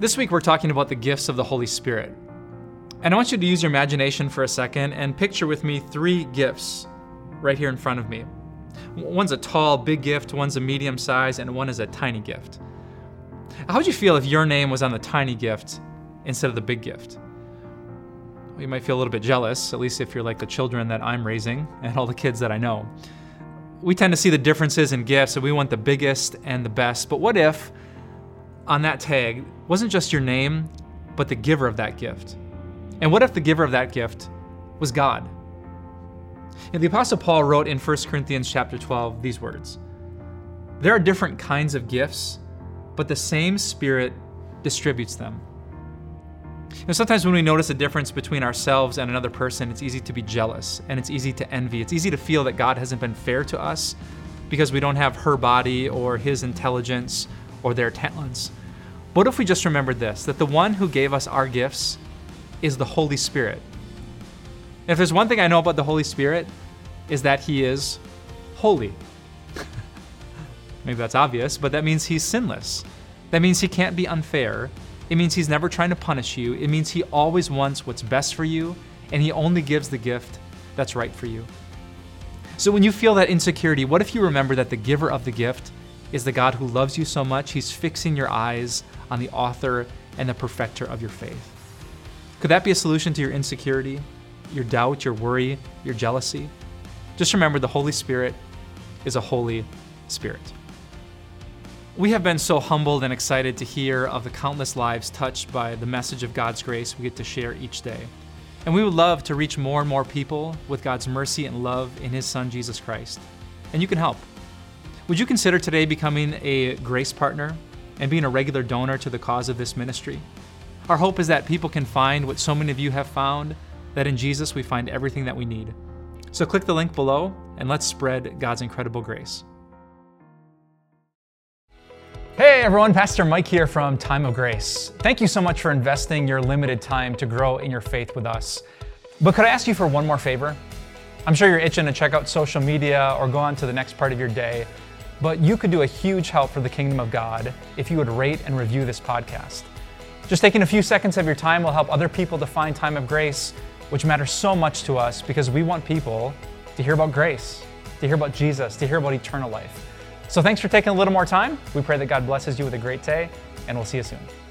This week we're talking about the gifts of the Holy Spirit. And I want you to use your imagination for a second and picture with me three gifts right here in front of me. One's a tall, big gift, one's a medium size, and one is a tiny gift. How would you feel if your name was on the tiny gift instead of the big gift? Well, you might feel a little bit jealous, at least if you're like the children that I'm raising and all the kids that I know. We tend to see the differences in gifts and we want the biggest and the best. But what if on that tag wasn't just your name, but the giver of that gift? And what if the giver of that gift was God? And the apostle Paul wrote in 1 Corinthians chapter 12 these words. There are different kinds of gifts, but the same spirit distributes them. And sometimes when we notice a difference between ourselves and another person, it's easy to be jealous and it's easy to envy. It's easy to feel that God hasn't been fair to us because we don't have her body or his intelligence or their talents. What if we just remembered this that the one who gave us our gifts is the Holy Spirit? if there's one thing I know about the Holy Spirit, is that he is holy. Maybe that's obvious, but that means he's sinless. That means he can't be unfair. It means he's never trying to punish you. It means he always wants what's best for you, and he only gives the gift that's right for you. So when you feel that insecurity, what if you remember that the giver of the gift is the God who loves you so much, he's fixing your eyes on the author and the perfecter of your faith? Could that be a solution to your insecurity, your doubt, your worry, your jealousy? Just remember the Holy Spirit is a Holy Spirit. We have been so humbled and excited to hear of the countless lives touched by the message of God's grace we get to share each day. And we would love to reach more and more people with God's mercy and love in His Son, Jesus Christ. And you can help. Would you consider today becoming a grace partner and being a regular donor to the cause of this ministry? Our hope is that people can find what so many of you have found that in Jesus we find everything that we need. So click the link below and let's spread God's incredible grace. Hey everyone, Pastor Mike here from Time of Grace. Thank you so much for investing your limited time to grow in your faith with us. But could I ask you for one more favor? I'm sure you're itching to check out social media or go on to the next part of your day, but you could do a huge help for the kingdom of God if you would rate and review this podcast. Just taking a few seconds of your time will help other people to find time of grace which matters so much to us because we want people to hear about grace, to hear about Jesus, to hear about eternal life. So thanks for taking a little more time. We pray that God blesses you with a great day, and we'll see you soon.